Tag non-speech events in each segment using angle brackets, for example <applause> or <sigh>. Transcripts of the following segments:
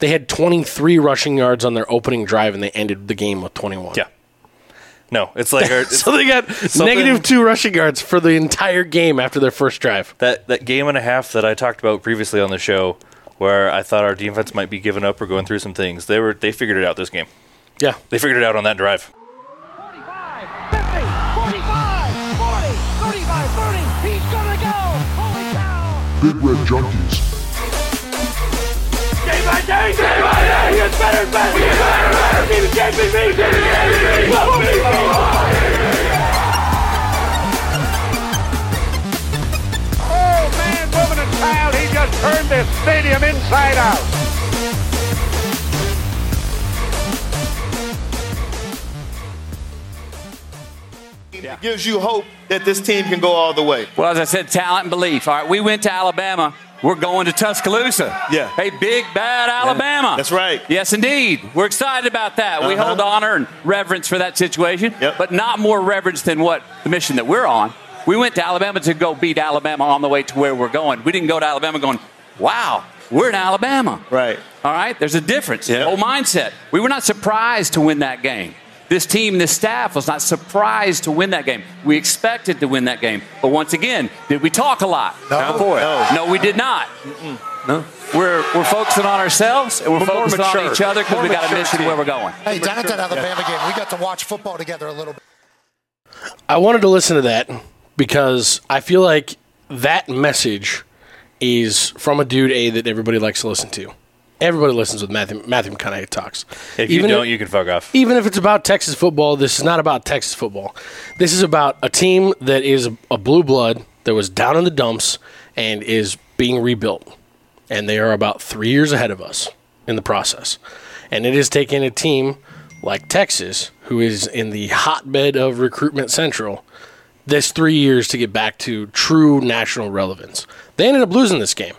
They had 23 rushing yards on their opening drive, and they ended the game with 21. Yeah. No, it's like our, it's <laughs> uh, so they got negative two rushing yards for the entire game after their first drive. that that game and a half that I talked about previously on the show, where I thought our defense might be giving up or going through some things. They were they figured it out this game. Yeah. They figured it out on that drive. 45, 50, 45, 40, 35, 30. He's gonna go. Holy cow. Big Red Junkies. Oh man, woman and child, he just turned this stadium inside out. It gives you hope that this team can go all the way. Well, as I said, talent and belief. All right, we went to Alabama. We're going to Tuscaloosa. Yeah. A big, bad Alabama. That's right. Yes, indeed. We're excited about that. We Uh-huh. hold honor and reverence for that situation, Yep. but not more reverence than what the mission that we're on. We went to Alabama to go beat Alabama on the way to where we're going. We didn't go to Alabama going, wow, we're in Alabama. Right. All right, there's a difference. Yeah. Whole mindset. We were not surprised to win that game. This team, this staff was not surprised to win that game. We expected to win that game. But once again, did we talk a lot No. before? No. No, we did not. No. We're, we're focusing on ourselves and we're, We're focusing on each other because More we got a mature mission team. where we're going. Hey, down at that Alabama game, we got to watch football together a little bit. I wanted to listen to that because I feel like that message is from a dude A that everybody likes to listen to. Everybody listens with Matthew Matthew McConaughey talks. If you don't, you can fuck off. even if it's about Texas football, this is not about Texas football. This is about a team that is a blue blood that was down in the dumps and is being rebuilt. And they are about three years ahead of us in the process. And it has taken a team like Texas, who is in the hotbed of recruitment central, this three years to get back to true national relevance. They ended up losing this game.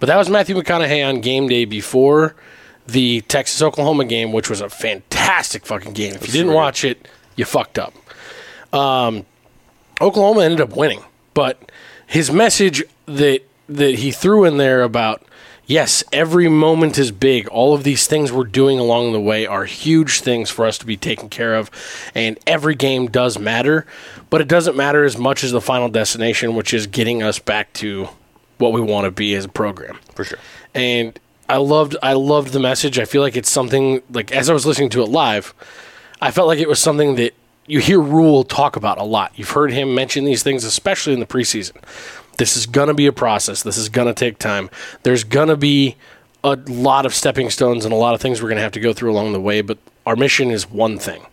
But that was Matthew McConaughey on game day before the Texas Oklahoma game, which was a fantastic fucking game. If you didn't watch it, you fucked up. Um, Oklahoma ended up winning, but his message that that he threw in there about yes, every moment is big. All of these things we're doing along the way are huge things for us to be taken care of, and every game does matter, but it doesn't matter as much as the final destination, which is getting us back to what we want to be as a program For sure. and I loved I loved the message. I feel like it's something like as I was listening to it live, I felt like it was something that you hear Rhule talk about a lot. You've heard him mention these things, especially in the preseason. This is gonna be a process. This is gonna take time. There's gonna be a lot of stepping stones and a lot of things we're gonna have to go through along the way. But our mission is one thing.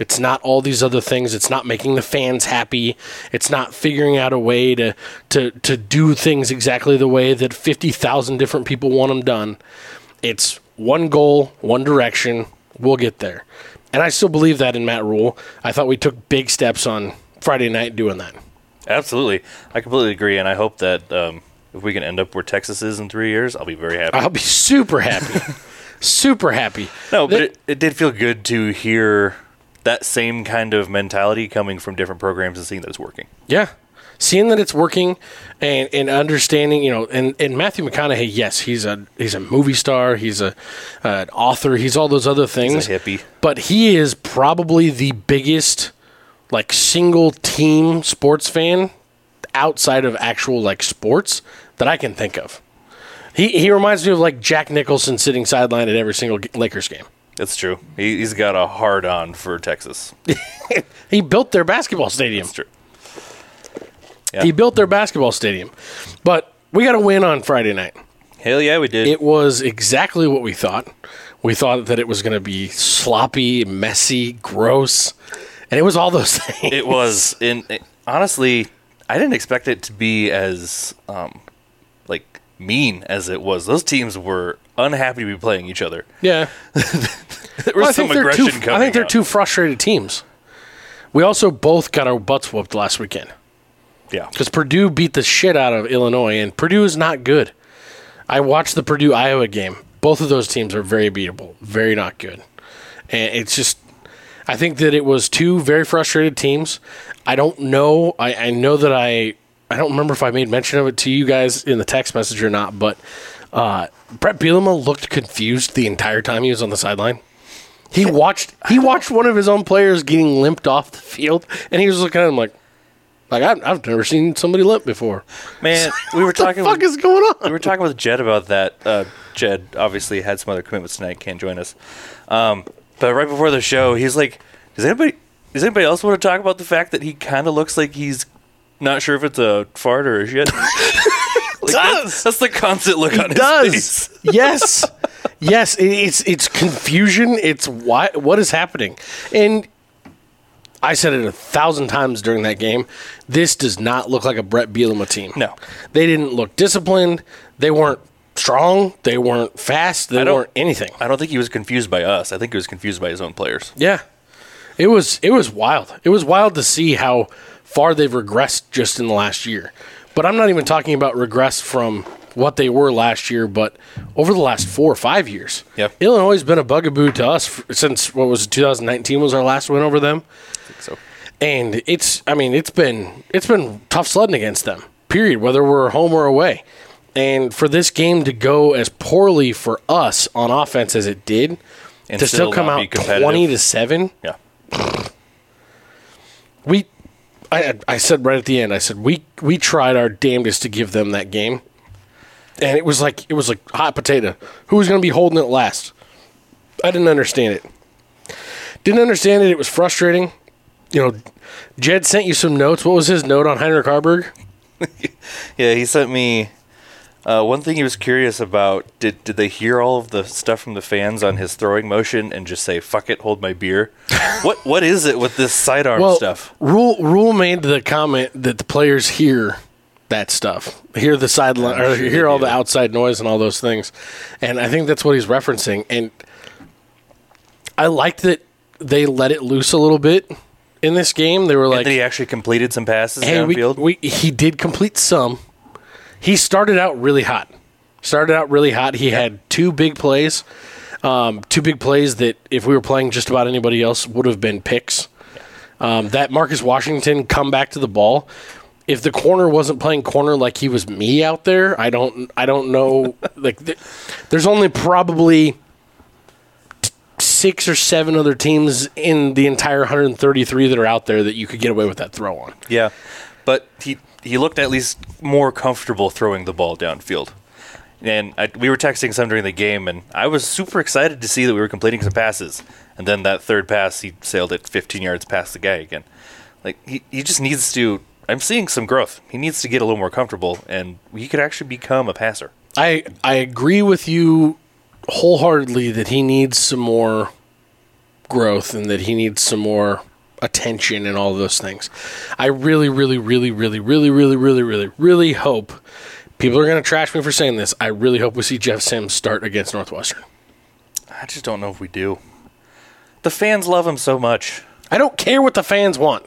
It's not all these other things. It's not making the fans happy. It's not figuring out a way to to to do things exactly the way that 50,000 different people want them done. It's one goal, one direction. We'll get there. And I still believe that in Matt Rhule. I thought we took big steps on Friday night doing that. Absolutely. I completely agree, and I hope that um, if we can end up where Texas is in three years, I'll be very happy. I'll be super happy. <laughs> super happy. No, but it, it did feel good to hear that same kind of mentality coming from different programs and seeing that it's working. Yeah. Seeing that it's working and, and understanding, you know, and, and Matthew McConaughey, yes, he's a he's a movie star, he's a uh, an author, he's all those other things. He's a hippie. But he is probably the biggest like single team sports fan outside of actual like sports that I can think of. He he reminds me of like Jack Nicholson sitting sideline at every single Lakers game. That's true. He, he's got a hard on for Texas. <laughs> He built their basketball stadium. That's true. Yeah. He built their basketball stadium. But we got to win on Friday night. Hell yeah, we did. It was exactly what we thought. We thought that it was going to be sloppy, messy, gross, and it was all those <laughs> things. it was in it- honestly i didn't expect it to be as um mean as it was those teams were unhappy to be playing each other Yeah, <laughs> there was Well, I some think they're aggression two, coming I think they're out. two frustrated teams. We also both got our butts whooped last weekend yeah because Purdue beat the shit out of Illinois, and Purdue is not good. I watched the Purdue Iowa game. Both of those teams are very beatable, very not good, and it's just. I think that it was two very frustrated teams. I don't know. I, I know that I. I don't remember if I made mention of it to you guys in the text message or not, but Uh, Bret Bielema looked confused the entire time he was on the sideline. He watched he watched one of his own players getting limped off the field, and he was looking at him like, like I've, I've never seen somebody limp before. Man, <laughs> we were What the talking. fuck with, is going on? we were talking with Jed about that. Uh, Jed obviously had some other commitments tonight, can't join us. Um, but right before the show, he's like, "Does anybody, does anybody else want to talk about the fact that he kind of looks like he's not sure if it's a fart or a shit?" <laughs> Like, that's, that's the constant look on his does. face. <laughs> yes, yes. it- It's it's confusion. It's why what is happening, and I said it a thousand times during that game. This does not look like a Bret Bielema team. No. they didn't look disciplined. They weren't strong. They weren't fast. They weren't anything. I don't think he was confused by us. I think he was confused by his own players. Yeah, it was it was wild. It was wild to see how far they've regressed just in the last year. But I'm not even talking about regress from what they were last year, but over the last four or five years. Yep. Illinois has been a bugaboo to us f- since what was it, 2019 was our last win over them, So and it's I mean it's been it's been tough sledding against them. Period. Whether we're home or away. And for this game to go as poorly for us on offense as it did, And to still still come out twenty to seven, yeah, we I I said right at the end, I said we we tried our damnedest to give them that game. And it was like it was like hot potato. Who was going to be holding it last? I didn't understand it. Didn't understand it. It was frustrating. You know, Jed sent you some notes. What was his note on Heinrich Haarberg? <laughs> yeah. He sent me uh, one thing. He was curious about. Did did they hear all of the stuff from the fans on his throwing motion and just say "fuck it, hold my beer"? <laughs> what what is it with this sidearm Well, stuff? Rhule Rhule made the comment that the players hear that stuff, hear the sideline, or sure hear all do. the outside noise and all those things, and I think that's what he's referencing. And I liked that they let it loose a little bit in this game. They were And like, that he actually completed some passes "Hey, we, downfield. we he did complete some. He started out really hot. Started out really hot. He had two big plays, um, two big plays that if we were playing just about anybody else would have been picks. Um, that Marcus Washington come back to the ball. If the corner wasn't playing corner like he was me out there, I don't, I don't know. <laughs> like, th- there's only probably six or seven other teams in the entire 133 that are out there that you could get away with that throw on. yeah, but he he looked at least more comfortable throwing the ball downfield. And I, we were texting some during the game, and I was super excited to see that we were completing some passes. And then that third pass, he sailed it 15 yards past the guy again. Like he, he just needs to. I'm seeing some growth. He needs to get a little more comfortable, and he could actually become a passer. I I agree with you wholeheartedly that he needs some more growth and that he needs some more attention and all those things. I really, really, really, really, really, really, really, really, really hope people are going to trash me for saying this. I really hope we see Jeff Sims start against Northwestern. I just don't know if we do. The fans love him so much. I don't care what the fans want.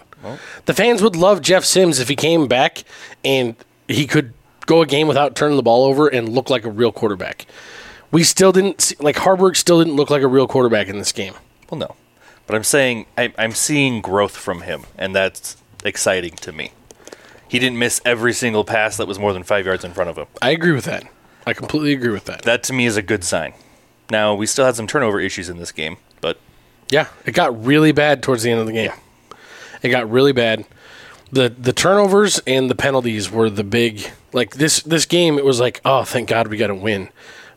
The fans would love Jeff Sims if he came back and he could go a game without turning the ball over and look like a real quarterback. We still didn't see, like Haarberg still didn't look like a real quarterback in this game. Well, no, but I'm saying I, I'm seeing growth from him, and that's exciting to me. He didn't miss every single pass that was more than five yards in front of him. I agree with that. I completely agree with that. That to me is a good sign. Now we still had some turnover issues in this game, but Yeah, it got really bad towards the end of the game. It got really bad. the The turnovers and the penalties were the big like this this game. It was like, oh, thank God we got to win,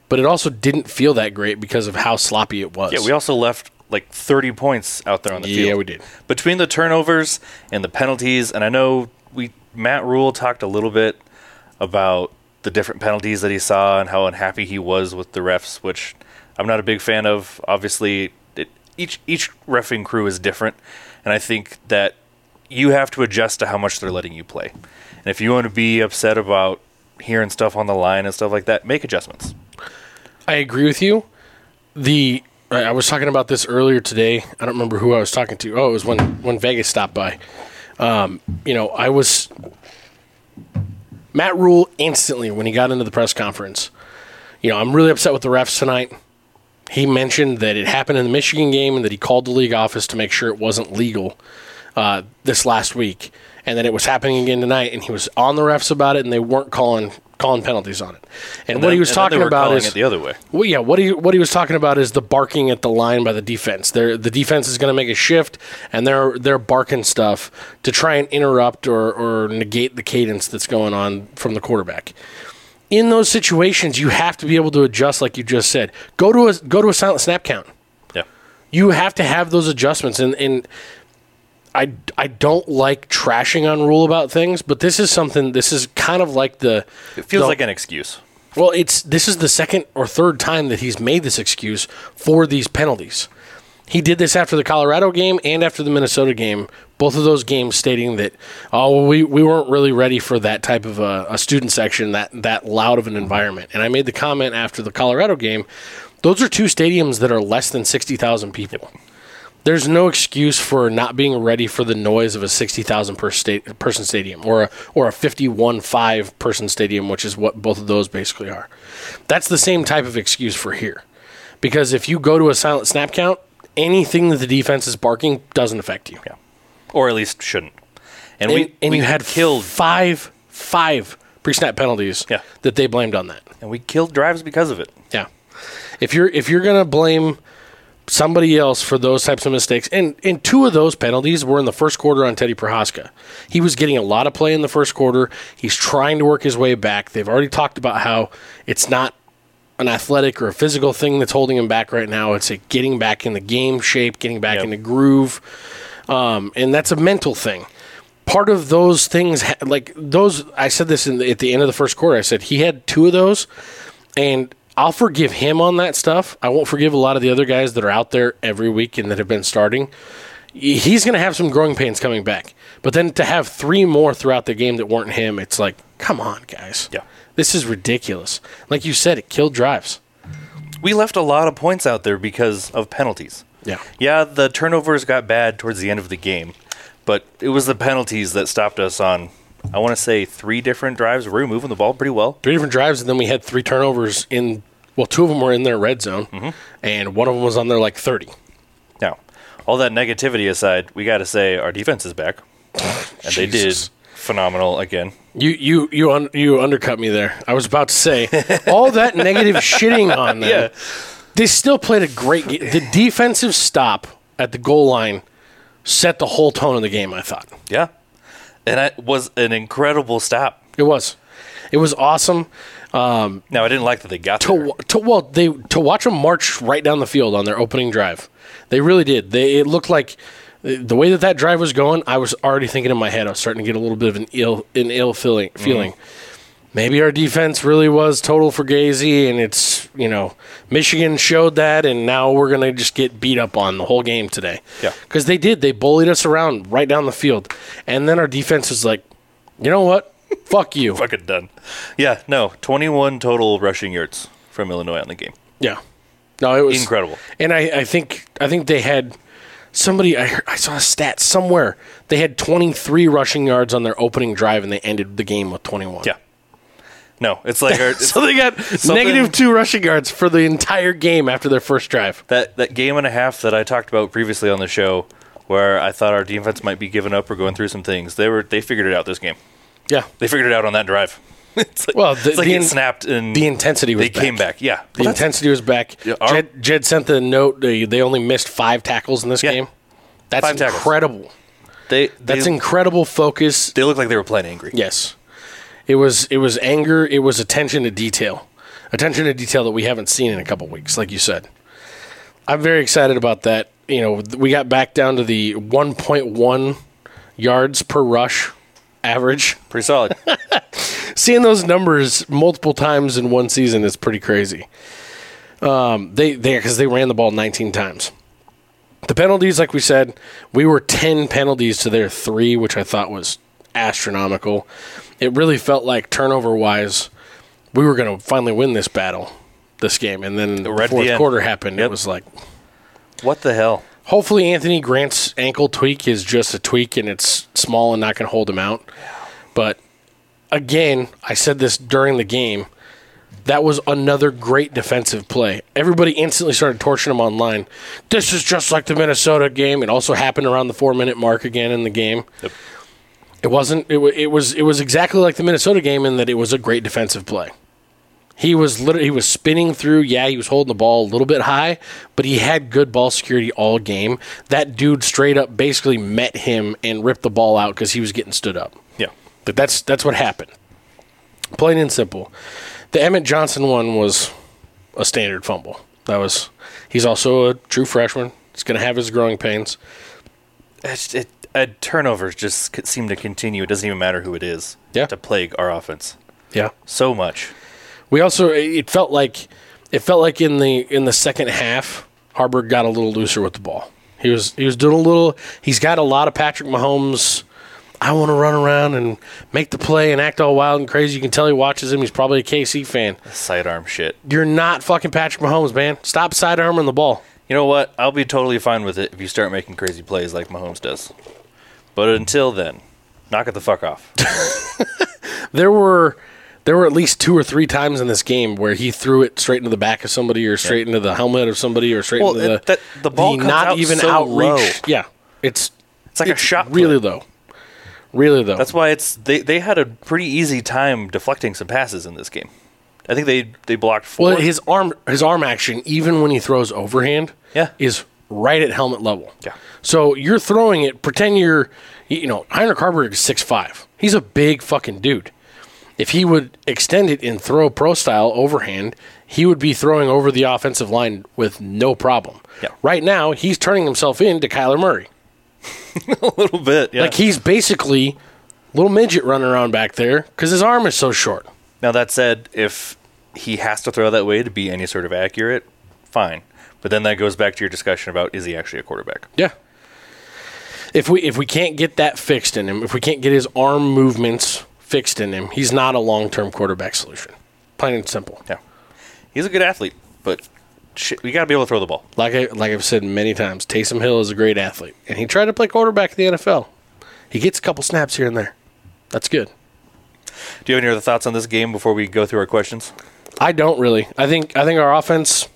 but it also didn't feel that great because of how sloppy it was. yeah, we also left like 30 points out there on the field. Yeah, we did. Between the turnovers and the penalties, and I know we Matt Rhule talked a little bit about the different penalties that he saw and how unhappy he was with the refs, which I'm not a big fan of. Obviously, it, each each refing crew is different, and I think that you have to adjust to how much they're letting you play. And if you want to be upset about hearing stuff on the line and stuff like that, make adjustments. I agree with you. The I I was talking about this earlier today. I don't remember who I was talking to. Oh, it was when when Vegas stopped by. Um, you know, I was Matt Rhule instantly when he got into the press conference. You know, I'm really upset with the refs tonight. He mentioned that it happened in the Michigan game and that he called the league office to make sure it wasn't legal uh, this last week, and that it was happening again tonight. And he was on the refs about it, and they weren't calling calling penalties on it. And, And what then- he was talking about is the other way. well, yeah, what he what he was talking about is the barking at the line by the defense. They're, the defense is going to make a shift, and they're they're barking stuff to try and interrupt or, or negate the cadence that's going on from the quarterback. In those situations, you have to be able to adjust, like you just said. Go to a go to a silent snap count. Yeah. You have to have those adjustments, and and I I don't like trashing on Rhule about things, but this is something. This is kind of like the It feels the- like an excuse. well, it's this is the second or third time that he's made this excuse for these penalties. He did this after the Colorado game and after the Minnesota game. Both of those games stating that oh we, we weren't really ready for that type of a, a student section that that loud of an environment. And I made the comment after the Colorado game. Those are two stadiums that are less than sixty thousand people. There's no excuse for not being ready for the noise of a sixty thousand per sta- person stadium or a or a fifty one five person stadium, which is what both of those basically are. That's the same type of excuse for here, because if you go to a silent snap count, anything that the defense is barking doesn't affect you. Yeah. Or at least shouldn't. And, And, we and we you had killed five five pre snap penalties Yeah. that they blamed on that. and we killed drives because of it. Yeah. If you're if you're gonna blame somebody else for those types of mistakes, and and two of those penalties were in the first quarter on Teddy Prochazka. He was getting a lot of play in the first quarter. He's trying to work his way back. They've already talked about how it's not an athletic or a physical thing that's holding him back right now. It's a getting back in the game shape, getting back Yep. in the groove, um, and that's a mental thing. Part of those things, like those, I said this in the, at the end of the first quarter. I said he had two of those, and I'll forgive him on that stuff. I won't forgive a lot of the other guys that are out there every week and that have been starting. He's going to have some growing pains coming back. But then to have three more throughout the game that weren't him, it's like, come on, guys. Yeah. This is ridiculous. Like you said, it killed drives. We left a lot of points out there because of penalties. Yeah. Yeah, the turnovers got bad towards the end of the game, but it was the penalties that stopped us on I want to say three different drives. We were moving the ball pretty well. Three different drives, and then we had three turnovers in, well, two of them were in their red zone, mm-hmm. and one of them was on their like 30. Now, all that negativity aside, we got to say our defense is back, and they did phenomenal again. You you you un, you undercut me there. I was about to say all that <laughs> negative shitting on them. Yeah. They still played a great game. The defensive stop at the goal line set the whole tone of the game, I thought. Yeah, and it was an incredible stop. It was. It was awesome. Um, Now I didn't like that they got to, there. to well they to watch them march right down the field on their opening drive. They really did. They it looked like the way that that drive was going. I was already thinking in my head. I was starting to get a little bit of an ill an ill feeling feeling. Maybe our defense really was total for Gazy, and it's you know Michigan showed that, and now we're gonna just get beat up on the whole game today. Yeah. because they did. They bullied us around right down the field, and then our defense was like, you know what? <laughs> Fuck you. Fucking done. Yeah, no, 21 total rushing yards from Illinois on the game. Yeah. No, it was Incredible. And I, I think I think they had somebody I heard, I saw a stat somewhere. They had 23 rushing yards on their opening drive and they ended the game with 21. Yeah. No, it's like our, <laughs> So they got negative 2 rushing yards for the entire game after their first drive. that that game and a half that I talked about previously on the show, where I thought our defense might be giving up or going through some things. They were they figured it out this game. Yeah. They figured it out on that drive. <laughs> it's like, Well, the- it's like the it snapped and The intensity was they came back. Yeah, The Well, intensity was back. Yeah, our- Jed, Jed sent the note they, they only missed 5 tackles in this Yeah. game. That's Five tackles. incredible. They That's incredible focus. they look like they were playing angry. Yes. It was it was anger, it was attention to detail. Attention to detail that we haven't seen in a couple weeks, like you said. I'm very excited about that. You know, we got back down to the 1.1 yards per rush average. Pretty solid. <laughs> Seeing those numbers multiple times in one season is pretty crazy. Um, they they because they ran the ball 19 times. The penalties, like we said, we were 10 penalties to their three, which I thought was astronomical. It really felt like turnover wise, we were going to finally win this battle, this game. And then the Right at the fourth quarter happened. It was like, what the hell? hopefully Anthony Grant's ankle tweak is just a tweak and it's small and not going to hold him out. But again, I said this during the game. That was another great defensive play. Everybody instantly started torching him online. This is just like the Minnesota game. It also happened around the four minute mark again in the game. Yep. It wasn't. It, wa- it was. It was exactly like the Minnesota game in that it was a great defensive play. He was literally he was spinning through. Yeah, he was holding the ball a little bit high, but he had good ball security all game. That dude straight up basically met him and ripped the ball out because he was getting stood up. Yeah. But that's that's what happened. Plain and simple. The Emmett Johnson one was a standard fumble. That was. He's also a true freshman. He's going to have his growing pains. It's, it, uh, turnovers just c- seem to continue. It doesn't even matter who it is. Yeah. To plague our offense Yeah. so much. We also it felt like it felt like in the in the second half, Haarberg got a little looser with the ball. He was he was doing a little. He's got a lot of Patrick Mahomes. I want to run around and make the play and act all wild and crazy. You can tell he watches him. He's probably a KC fan. Sidearm shit. You're not fucking Patrick Mahomes, man. Stop sidearming the ball. You know what? I'll be totally fine with it if you start making crazy plays like Mahomes does. But until then, knock it the fuck off. <laughs> There were there were at least two or three times in this game where he threw it straight into the back of somebody or straight into the helmet of somebody or straight Well, into the that- the ball comes not out even so outreach. low. Yeah, it's It's like a shot. really put. low. Really though. That's why it's they, they had a pretty easy time deflecting some passes in this game. I think they they blocked four. well, his arm his arm action, even when he throws overhand, Yeah. is right at helmet level. Yeah. So you're throwing it. Pretend you're, you know, Heinrich Haarberg is six five. He's a big fucking dude. If he would extend it and throw pro style overhand, he would be throwing over the offensive line with no problem. Yeah. Right now, he's turning himself into Kyler Murray. <laughs> a little bit. Yeah. Like he's basically little midget running around back there because his arm is so short. now that said, if he has to throw that way to be any sort of accurate, fine. But then that goes back to your discussion about is he actually a quarterback? Yeah. If we if we can't get that fixed in him, if we can't get his arm movements fixed in him, he's not a long term quarterback solution. Plain and simple. Yeah. He's a good athlete, but shit, we got to be able to throw the ball. Like I like I've said many times, Taysom Hill is a great athlete, and he tried to play quarterback in the NFL. He gets a couple snaps here and there. That's good. Do you have any other thoughts on this game before we go through our questions? I don't really. I think I think our offense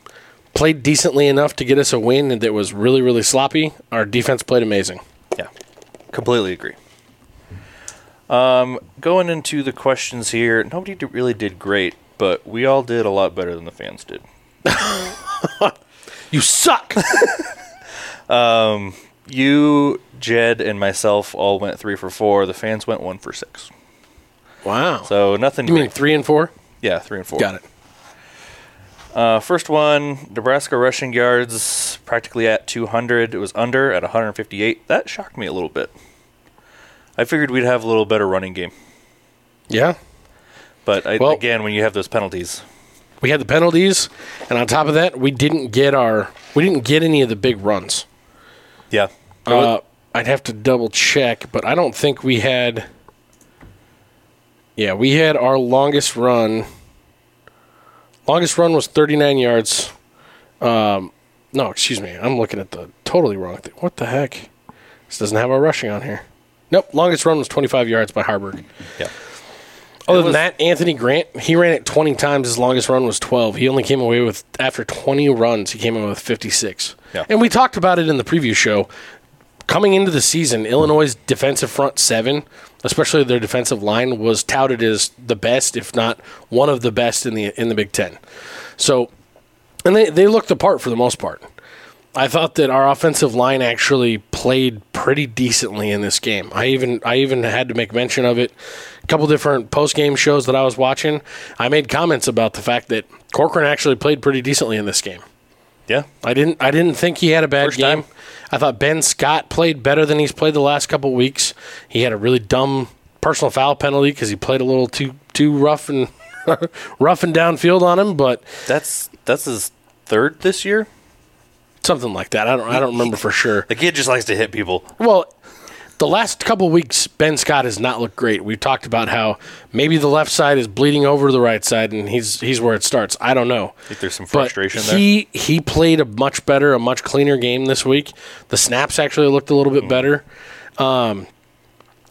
played decently enough to get us a win that was really really sloppy. Our defense played amazing. Yeah, completely agree. Um, going into the questions here, nobody did, really did great, but we all did a lot better than the fans did. <laughs> You suck. <laughs> You, Jed, and myself all went three for four. The fans went one for six. wow. So nothing. you mean three and four? yeah, three and four. Got it. Uh, first one, Nebraska rushing yards practically at 200. It was under at 158. That shocked me a little bit. I figured we'd have a little better running game, Yeah. but I, Well- again, when you have those penalties, we had the penalties, and on top of that, we didn't get our we didn't get any of the big runs. yeah, Uh, I'd have to double check, but I don't think we had. Yeah, we had our longest run. Longest run was 39 yards. Um, no, excuse me. I'm looking at the totally wrong thing. What the heck? This doesn't have our rushing on here. Nope. Longest run was 25 yards by Haarberg. yeah. Other was- than that, Anthony Grant, he ran it 20 times. His longest run was 12. He only came away with, after 20 runs, he came away with 56. Yeah. And we talked about it in the preview show. Coming into the season, Illinois' defensive front seven, especially their defensive line, was touted as the best, if not one of the best in the in the Big Ten. So, and they, they looked the part for the most part. I thought that our offensive line actually played pretty decently in this game. I even I even had to make mention of it. A couple different post game shows that I was watching. I made comments about the fact that Corcoran actually played pretty decently in this game. Yeah. I didn't I didn't think he had a bad First game. time. I thought Ben Scott played better than he's played the last couple weeks. He had a really dumb personal foul penalty because he played a little too too rough and <laughs> rough and downfield on him, but That's that's his third this year. something like that. I don't I don't remember for sure. The kid just likes to hit people. Well, the last couple weeks, Ben Scott has not looked great. We've talked about how maybe the left side is bleeding over to the right side, and he's he's where it starts. I don't know. I think there's some But frustration there. he he played a much better, a much cleaner game this week. The snaps actually looked a little Mm. bit better, um,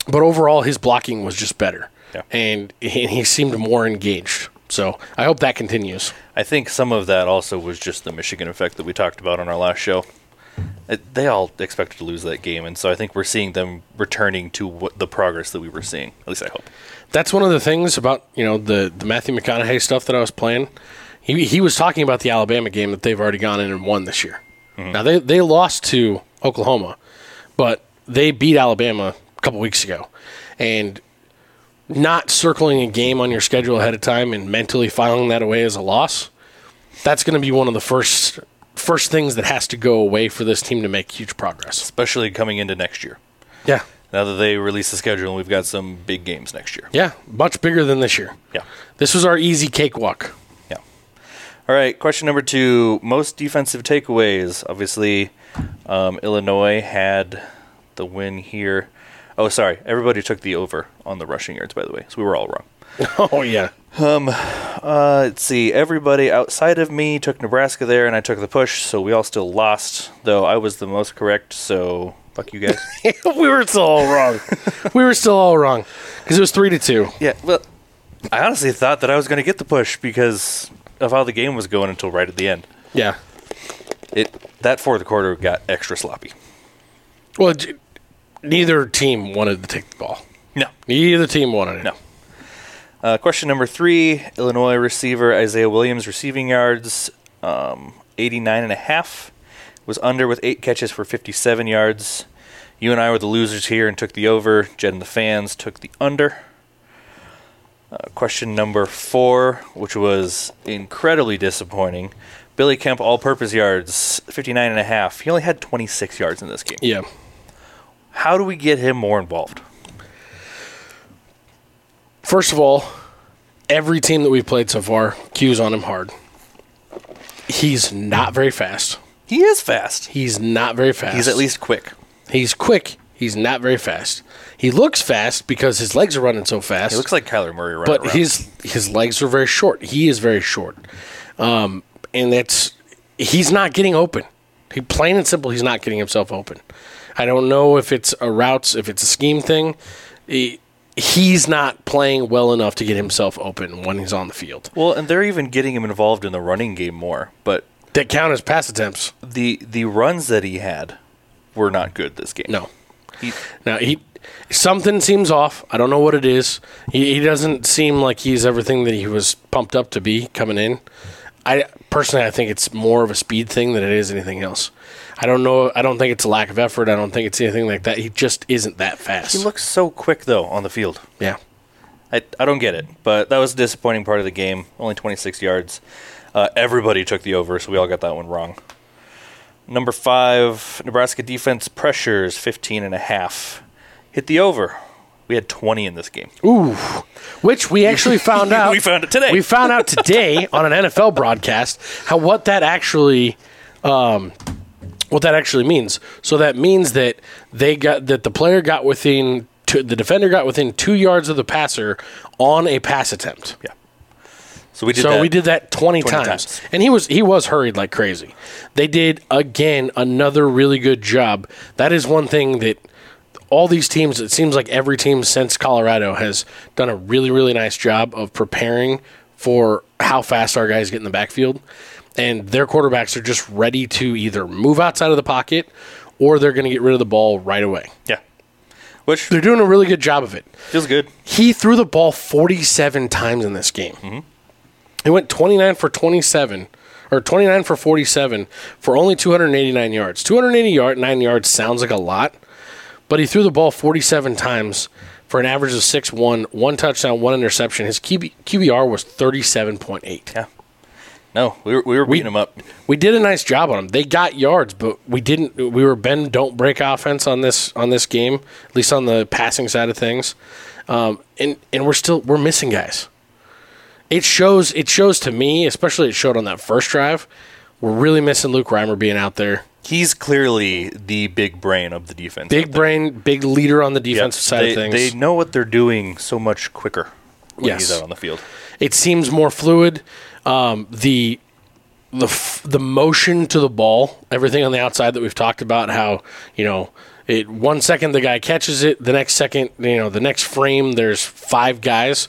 but overall his blocking was just better, Yeah. and he, he seemed more engaged. So I hope that continues. I think some of that also was just the Michigan effect that we talked about on our last show. It, they all expected to lose that game, and so I think we're seeing them returning to what the progress that we were seeing. At least I hope. That's one of the things about you know the the Matthew McConaughey stuff that I was playing. He he was talking about the Alabama game that they've already gone in and won this year. Mm-hmm. Now they they lost to Oklahoma, but they beat Alabama a couple weeks ago, and not circling a game on your schedule ahead of time and mentally filing that away as a loss. That's going to be one of the first first things that has to go away for this team to make huge progress. especially coming into next year. Yeah, Now that they release the schedule, and we've got some big games next year. yeah, much bigger than this year. Yeah. This was our easy cakewalk. Yeah. All right. Question number two: Most defensive takeaways. Obviously, um, Illinois had the win here. Oh, sorry. Everybody took the over on the rushing yards, by the way. So we were all wrong. <laughs> Oh yeah. Uh, let's see. Everybody outside of me took Nebraska there, and I took the push. So we all still lost, though I was the most correct. So fuck you guys. <laughs> we were still all wrong. <laughs> we were still all wrong because it was three to two. yeah. Well, I honestly thought that I was going to get the push because of how the game was going until right at the end. Yeah. It that fourth quarter got extra sloppy. Well, neither team wanted to take the ball. No. Neither team wanted it. No. Uh, question number three Illinois receiver Isaiah Williams receiving yards um, 89 and a half was under with eight catches for 57 yards. You and I were the losers here and took the over. Jed and the fans took the under. Uh, question number four, which was incredibly disappointing. Billy Kemp all purpose yards 59 and a half. He only had 26 yards in this game. Yeah. How do we get him more involved? First of all, every team that we've played so far cues on him hard. He's not very fast. He is fast. He's not very fast. He's at least quick. He's quick. He's not very fast. He looks fast because his legs are running so fast. He looks like Kyler Murray running but around. his his legs are very short. He is very short, um, and that's he's not getting open. He plain and simple, he's not getting himself open. I don't know if it's a routes, if it's a scheme thing. He, he's not playing well enough to get himself open when he's on the field. Well, and they're even getting him involved in the running game more. But That count as pass attempts. the the runs that he had were not good this game. No. He, Now he something seems off. I don't know what it is. He, he doesn't seem like he's everything that he was pumped up to be coming in. I personally I think it's more of a speed thing than it is anything else. I don't know. I don't think it's a lack of effort. I don't think it's anything like that. He just isn't that fast. he looks so quick though on the field. yeah. I, I don't get it, but that was a disappointing part of the game. Only 26 yards. Uh, everybody took the over, so we all got that one wrong. Number five, Nebraska defense pressures 15 and a half. Hit the over. We had 20 in this game. Ooh, which we actually <laughs> found out. We found it today. We found out today <laughs> on an NFL broadcast how what that actually, um, what that actually means. So that means that they got that the player got within two, the defender got within two yards of the passer on a pass attempt. Yeah. So we did so that. we did that 20, 20 times. times. and he was he was hurried like crazy. They did again another really good job. That is one thing that all these teams. It seems like every team since Colorado has done a really really nice job of preparing for how fast our guys get in the backfield, and their quarterbacks are just ready to either move outside of the pocket or they're going to get rid of the ball right away. Yeah. Which They're doing a really good job of it. feels good. He threw the ball 47 times in this game. Mm-hmm. He went 29 for 27, or 29 for 47 for only 289 yards. 289 yards sounds like a lot, but he threw the ball 47 times for an average of 6 1, one touchdown, one interception. His QB, QBR was 37.8. Yeah. No, we were, we were beating him up. We did a nice job on them. They got yards, but we didn't. We were bend don't break offense on this on this game, at least on the passing side of things. Um, and and we're still we're missing guys. It shows. It shows to me, especially it showed on that first drive. We're really missing Luke Reimer being out there. He's clearly the big brain of the defense. Big brain, big leader on the Yep. defensive side they, of things. They know what they're doing so much quicker when Yes. he's out on the field. it seems more fluid. Um, the the f- the motion to the ball, everything on the outside that we've talked about, how you know it. One second the guy catches it, the next second, you know, the next frame there's five guys.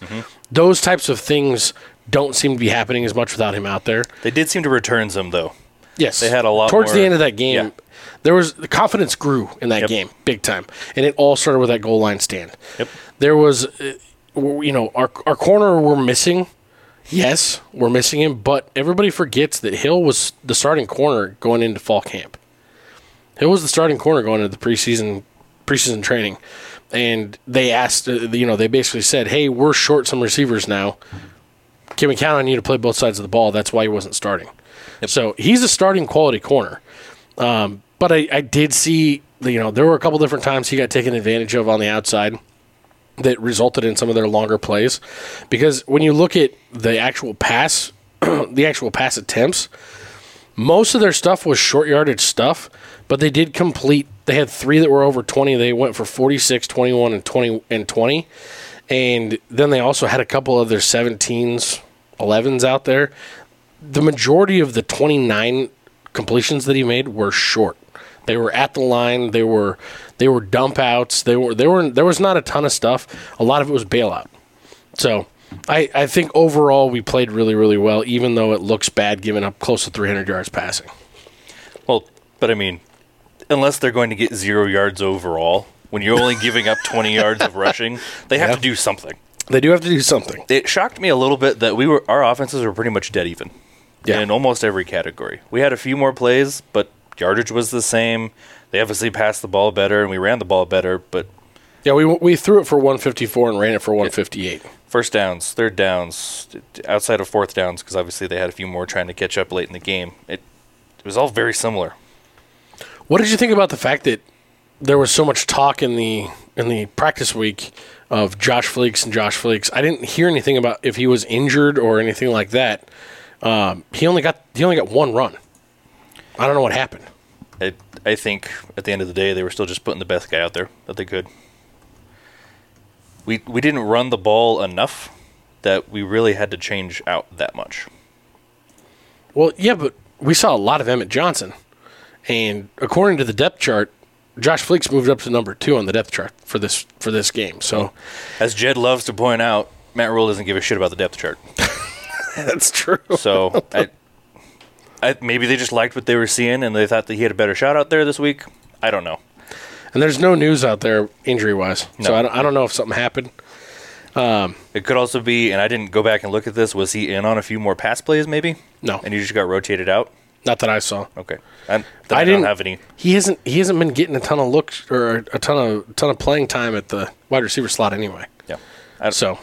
Those types of things don't seem to be happening as much without him out there. They did seem to return some though. Yes, They had a lot towards the end of that game. Yeah. there was the confidence grew in that Yep. game big time, and it all started with that goal line stand. Yep. There was, uh, you know, our our corner we're missing. Yes, we're missing him, but everybody forgets that Hill was the starting corner going into fall camp. Hill was the starting corner going into the preseason preseason training, and they asked, uh, you know, they basically said, "Hey, we're short some receivers now. Can we count on you to play both sides of the ball?" That's why he wasn't starting. So he's a starting quality corner. Um, but I, I did see, you know, there were a couple different times he got taken advantage of on the outside that resulted in some of their longer plays. Because when you look at the actual pass, <clears throat> the actual pass attempts, most of their stuff was short yardage stuff, but they did complete. They had three that were over 20. They went for 46, 21, and 20 and 20. And then they also had a couple of their 17s, 11s out there. The majority of the 29 completions that he made were short. They were at the line. They were they were dump outs. They were they were there was not a ton of stuff. A lot of it was bailout. So I, I think overall we played really really well, even though it looks bad giving up close to 300 yards passing. Well, but I mean, unless they're going to get zero yards overall, when you're only giving up 20 yards of rushing, they have Yeah. to do something. They do have to do something. It shocked me a little bit that we were our offenses were pretty much dead even Yeah. in almost every category. We had a few more plays, but yardage was the same. They obviously passed the ball better and we ran the ball better, but Yeah, we we threw it for 154 and ran it for 158. first downs, third downs, outside of fourth downs, because obviously they had a few more trying to catch up late in the game. It, it was all very similar. What did you think about the fact that there was so much talk in the in the practice week of Josh Fleeks and Josh Fleeks? I didn't hear anything about if he was injured or anything like that. Um, he only got he only got one run. I don't know what happened. I, I think at the end of the day, they were still just putting the best guy out there that they could. We we didn't run the ball enough that we really had to change out that much. Well, yeah, but we saw a lot of Emmett Johnson, and according to the depth chart, Josh Fleeks moved up to number two on the depth chart for this for this game. So As Jed loves to point out, Matt Rhule doesn't give a shit about the depth chart. <laughs> <laughs> that's true. So I, I, maybe they just liked what they were seeing and they thought that he had a better shot out there this week. I don't know. And there's no news out there injury wise, so I don't, I don't know if something happened. Um, it could also be, and I didn't go back and look at this. Was he in on a few more pass plays, maybe? No. And he just got rotated out. Not that I saw. Okay, and I I, didn't don't have any. He hasn't. He hasn't been getting a ton of looks or a ton of ton of playing time at the wide receiver slot anyway. Yeah, I, So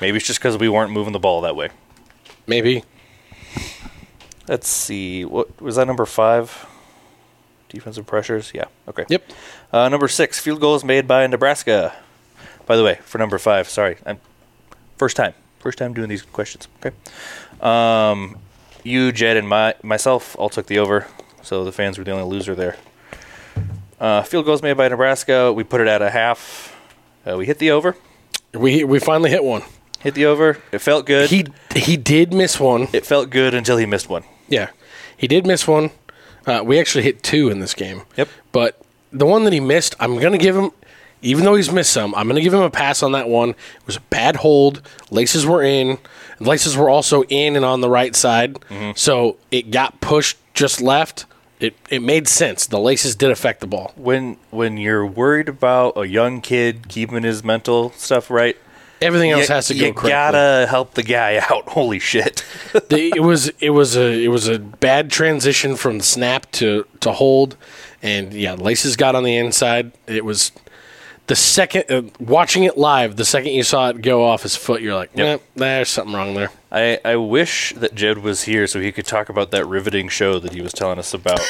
maybe it's just because we weren't moving the ball that way. Maybe Let's see. What was that number five? Defensive pressures. Yeah. Okay. Yep. Uh, number six, field goals made by Nebraska. By the way, for number five, sorry, I'm first time, first time doing these questions. Okay. Um, you, Jed, and my myself all took the over, so the fans were the only loser there. Uh, field goals made by Nebraska. We put it at a half. Uh, we hit the over. we we finally hit one. Hit the over. It felt good. He he did miss one. it felt good until he missed one. Yeah, he did miss one. Uh, we actually hit two in this game. Yep. But the one that he missed, I'm gonna give him. Even though he's missed some, I'm gonna give him a pass on that one. It was a bad hold. Laces were in. Laces were also in and on the right side, Mm-hmm. so it got pushed just left. It it made sense. The laces did affect the ball. When when you're worried about a young kid keeping his mental stuff right, Everything else you, has to go you correctly. gotta help the guy <laughs> out. Holy shit! The- it was it was a it was a bad transition from snap to to hold, and yeah, laces got on the inside. It was the second uh, watching it live. The second you saw it go off his foot, you're like, Yep. "Nah, there's something wrong there. I, I wish that Jed was here so he could talk about that riveting show that he was telling us about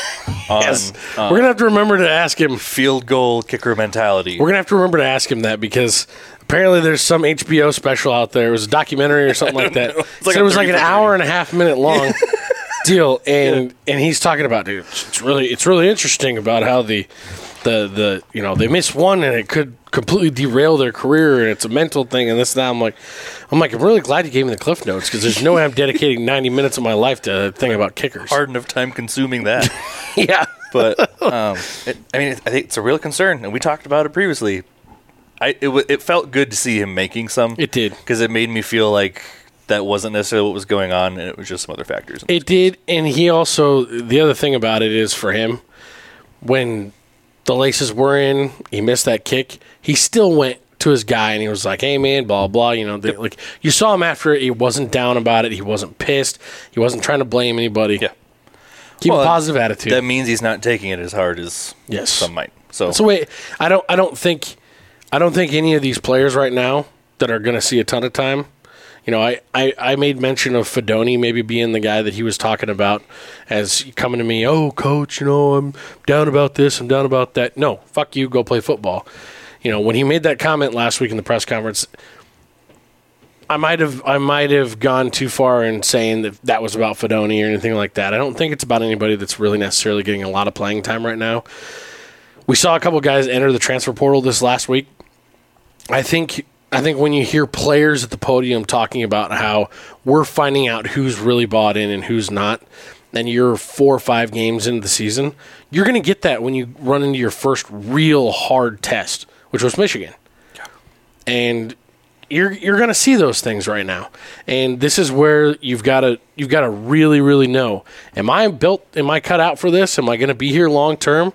on <laughs> Yes, uh, we're gonna have to remember to ask him. field goal kicker mentality. We're gonna have to remember to ask him that because apparently there's some HBO special out there. It was a documentary or something like <laughs> that. It's like So it was like an hour and a half minute long <laughs> deal, <laughs> and and he's talking about dude. It's really it's really interesting about how the the the you know they miss one and it could completely derail their career and it's a mental thing and this and that. I'm like I'm like I'm really glad you gave me the cliff notes because there's no way I'm dedicating 90 minutes of my life to a thing about kickers. Hard enough time consuming that, yeah. but um, it, I mean, I think it's a real concern, and we talked about it previously. I it, wa- it felt good to see him making some. It did. because it made me feel like that wasn't necessarily what was going on, and it was just some other factors. It did, and he also the other thing about it is for him, when the laces were in, he missed that kick. He still went to his guy and he was like, "Hey man, blah blah." You know, they, like you saw him after it. He wasn't down about it. He wasn't pissed. He wasn't trying to blame anybody. Yeah. keep Well, a positive attitude. That means he's not taking it as hard as Yes. some might. So the way. I don't. I don't think. I don't think any of these players right now that are going to see a ton of time. You know, I, I, I made mention of Fidone maybe being the guy that he was talking about as coming to me. Oh, coach, you know, I'm down about this. I'm down about that. No, fuck you. Go play football. You know, when he made that comment last week in the press conference, I might have I might have gone too far in saying that that was about Fidone or anything like that. I don't think it's about anybody that's really necessarily getting a lot of playing time right now. We saw a couple guys enter the transfer portal this last week. I think I think when you hear players at the podium talking about how we're finding out who's really bought in and who's not, and you're four or five games into the season, you're going to get that when you run into your first real hard test, which was Michigan. And you're you're going to see those things right now. And this is where you've got to you've got to really really know: Am I built? Am I cut out for this? Am I going to be here long term,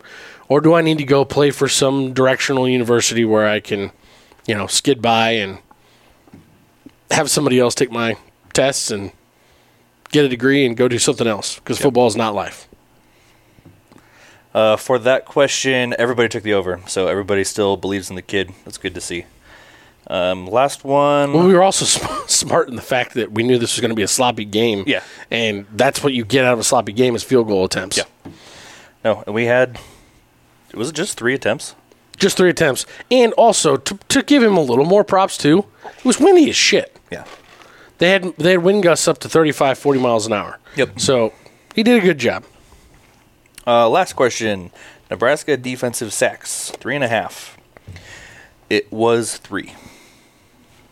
or do I need to go play for some directional university where I can, you know, skid by and have somebody else take my tests and get a degree and go do something else because football is not life. uh, for that question, everybody took the over. So everybody still believes in the kid. That's good to see. Um, last one. Well, we were also <laughs> sm- smart in the fact that we knew this was going to be a sloppy game. Yeah. and that's what you get out of a sloppy game is field goal attempts. Yeah. No, and we had. Was it just three attempts? Just three attempts, and also to, to give him a little more props too. It was windy as shit. Yeah. They had they had wind gusts up to 35, 40 miles an hour. Yep. So he did a good job. Uh, last question. Nebraska defensive sacks, three and a half. It was three.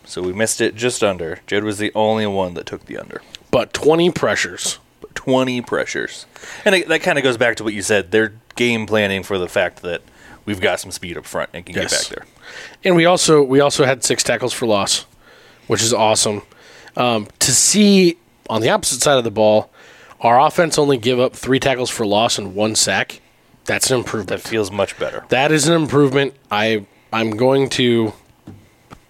So we missed it just under. Jed was the only one that took the under. But twenty pressures. 20 pressures. And it, that kind of goes back to what you said. They're game planning for the fact that we've got some speed up front and can Yes. get back there. And we also we also had six tackles for loss, which is awesome. Um, to see on the opposite side of the ball, our offense only give up three tackles for loss and one sack. That's an improvement. That feels much better. that is an improvement. I I'm going to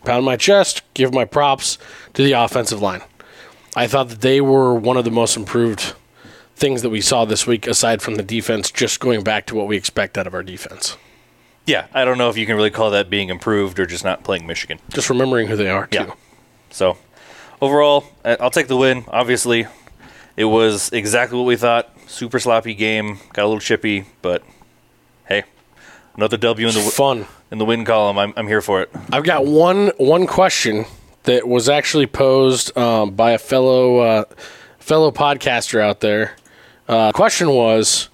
pound my chest, give my props to the offensive line. I thought that they were one of the most improved things that we saw this week, aside from the defense. Just going back to what we expect out of our defense. Yeah, I don't know if you can really call that being improved or just not playing Michigan. Just remembering who they are too. Yeah. So, overall, I'll take the win. Obviously, it was exactly what we thought. Super sloppy game, got a little chippy, but hey, another W in the fun. in the win column. I'm I'm here for it. I've got one one question that was actually posed um, by a fellow uh, fellow podcaster out there. Uh, question was: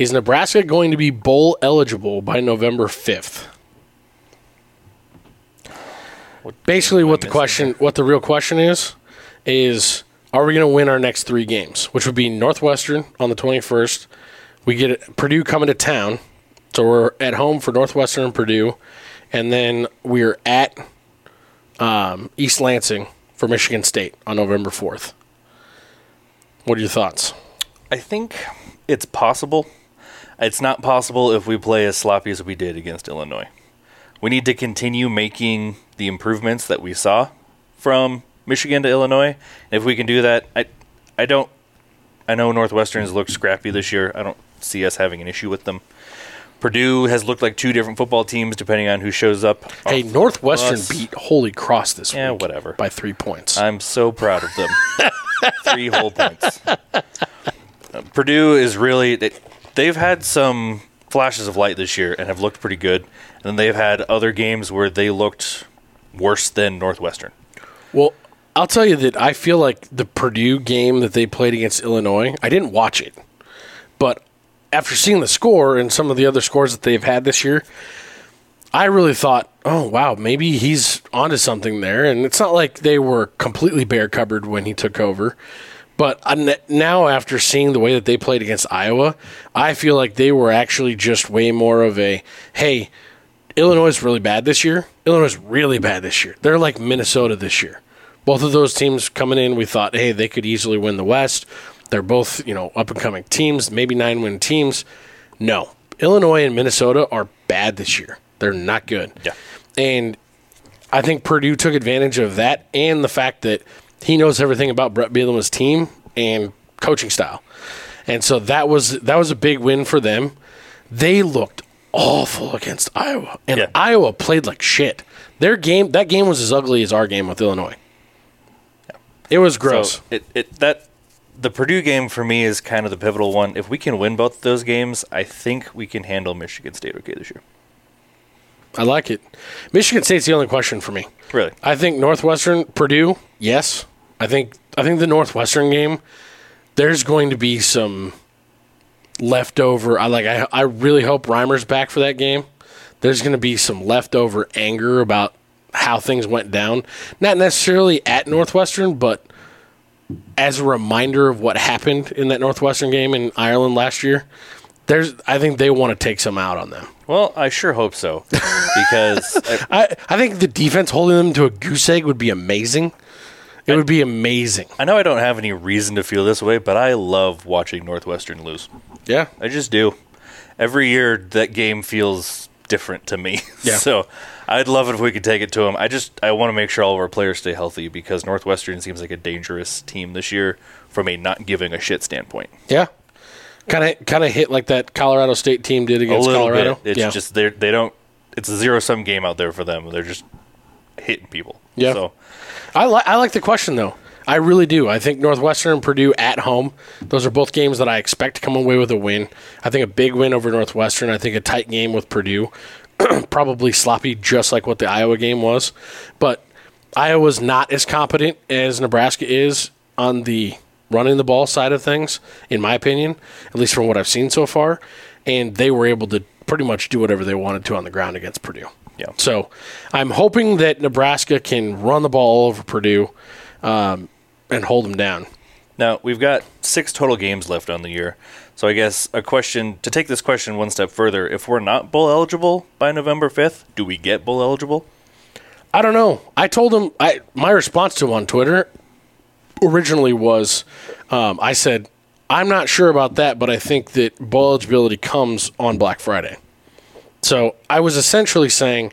Is Nebraska going to be bowl eligible by November fifth? Basically, what the question, what the real question is, is are we going to win our next three games? Which would be Northwestern on the twenty first. We get Purdue coming to town, so we're at home for Northwestern and Purdue, and then we're at um, East Lansing for Michigan State on November fourth. What are your thoughts? I think it's possible. It's not possible if we play as sloppy as we did against Illinois. We need to continue making the improvements that we saw from Michigan to Illinois. And if we can do that, I I don't I know Northwestern's looked scrappy this year. I don't see us having an issue with them. Purdue has looked like two different football teams depending on who shows up. Hey, Northwestern us. beat Holy Cross this Yeah, week. whatever. By three points. I'm so proud of them. <laughs> Three whole points. Uh, Purdue is really they, they've had some flashes of light this year and have looked pretty good. And then they've had other games where they looked worse than Northwestern. Well, I'll tell you that I feel like the Purdue game that they played against Illinois, I didn't watch it. But after seeing the score and some of the other scores that they've had this year, I really thought, oh, wow, maybe he's onto something there. And it's not like they were completely bare cupboard when he took over. But now, after seeing the way that they played against Iowa, I feel like they were actually just way more of a, hey, Illinois is really bad this year. Illinois is really bad this year. They're like Minnesota this year. Both of those teams coming in, we thought, hey, they could easily win the West. They're both, you know, up and coming teams, maybe nine win teams. No. Illinois and Minnesota are bad this year. They're not good. Yeah. And I think Purdue took advantage of that and the fact that he knows everything about Bret Bielema's team and coaching style. And so that was that was a big win for them. They looked awful against Iowa. And Yeah. Iowa played like shit. Their game that game was as ugly as our game with Illinois. It was gross. So it, it that the Purdue game for me is kind of the pivotal one. If we can win both of those games, I think we can handle Michigan State okay this year. I like it. Michigan State's the only question for me. Really? I think Northwestern, Purdue, yes. I think I think the Northwestern game, there's going to be some leftover. I like. I I really hope Reimer's back for that game. There's going to be some leftover anger about how things went down. Not necessarily at Northwestern, but as a reminder of what happened in that Northwestern game in Ireland last year. There's, I think they want to take some out on them. Well, I sure hope so because I, <laughs> I, I think the defense holding them to a goose egg would be amazing. It would be amazing. I know I don't have any reason to feel this way, but I love watching Northwestern lose. Yeah. I just do. Every year that game feels different to me. <laughs> Yeah. so I'd love it if we could take it to them. I just I want to make sure all of our players stay healthy because Northwestern seems like a dangerous team this year from a not giving a shit standpoint. Yeah. Kind of kind of hit like that Colorado State team did A against little Colorado. bit. It's yeah. just they they don't. It's a zero sum game out there for them. They're just hitting people. Yeah. So I like I like the question though. I really do. I think Northwestern and Purdue at home. Those are both games that I expect to come away with a win. I think a big win over Northwestern. I think a tight game with Purdue. <clears throat> Probably sloppy, just like what the Iowa game was. But Iowa's not as competent as Nebraska is on the running the ball side of things, in my opinion, at least from what I've seen so far. And they were able to pretty much do whatever they wanted to on the ground against Purdue. Yeah. So I'm hoping that Nebraska can run the ball all over Purdue um, and hold them down. Now, we've got six total games left on the year. So I guess a question to take this question one step further, if we're not bowl eligible by November 5th, do we get bowl eligible? I don't know. I told him I my response to him on Twitter originally was um, I said I'm not sure about that, but I think that bowl eligibility comes on Black Friday. So I was essentially saying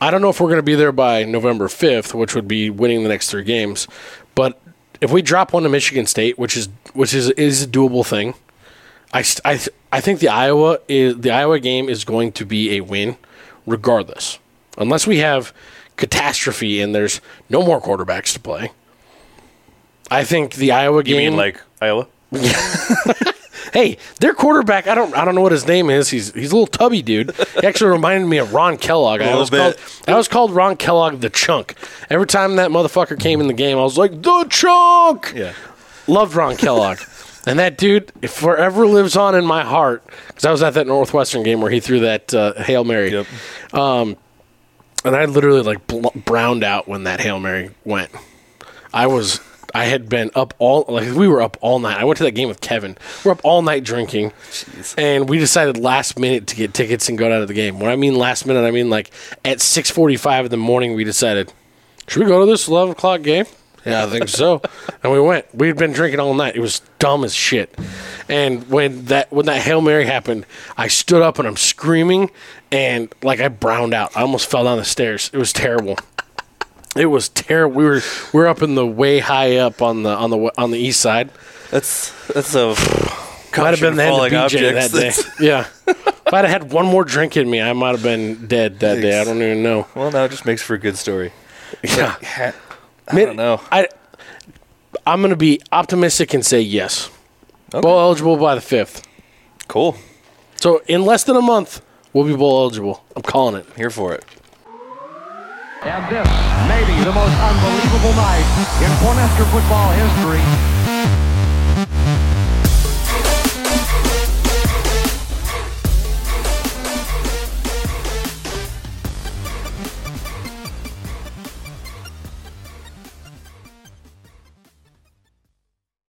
I don't know if we're going to be there by November 5th, which would be winning the next three games, but if we drop one to Michigan State, which is which is is a doable thing, I, I, I think the Iowa is the Iowa game is going to be a win, regardless, unless we have catastrophe and there's no more quarterbacks to play. I think the Iowa game. You mean like Iowa? <laughs> hey, their quarterback. I don't. I don't know what his name is. He's he's a little tubby dude. He actually reminded me of Ron Kellogg. I was called. I was called Ron Kellogg the Chunk. Every time that motherfucker came in the game, I was like the Chunk. Yeah. Loved Ron Kellogg. <laughs> And that dude forever lives on in my heart because I was at that Northwestern game where he threw that uh, Hail Mary. Yep. um, And I literally like bl- browned out when that Hail Mary went. I was, I had been up all, like we were up all night. I went to that game with Kevin. We're up all night drinking. And we decided last minute to get tickets and go down to the game. When I mean last minute, I mean like at 6.45 in the morning, we decided, should we go to this 11 o'clock game? Yeah, I think so. <laughs> and we went. We'd been drinking all night. It was dumb as shit. And when that when that Hail Mary happened, I stood up and I'm screaming and like I browned out. I almost fell down the stairs. It was terrible. It was terrible. We were we were up in the way high up on the on the on the east side. That's that's a Might have been the end of falling BJ that day. <laughs> Yeah. if I'd have had one more drink in me, I might have been dead that day. I don't even know. well, now it just makes for a good story. Yeah. I don't know. I I'm gonna be optimistic and say yes. Okay. Bowl eligible by the fifth. Cool. So in less than a month, we'll be bowl eligible. I'm calling it. Here for it. And this may be the most unbelievable night in Cornhusker football history.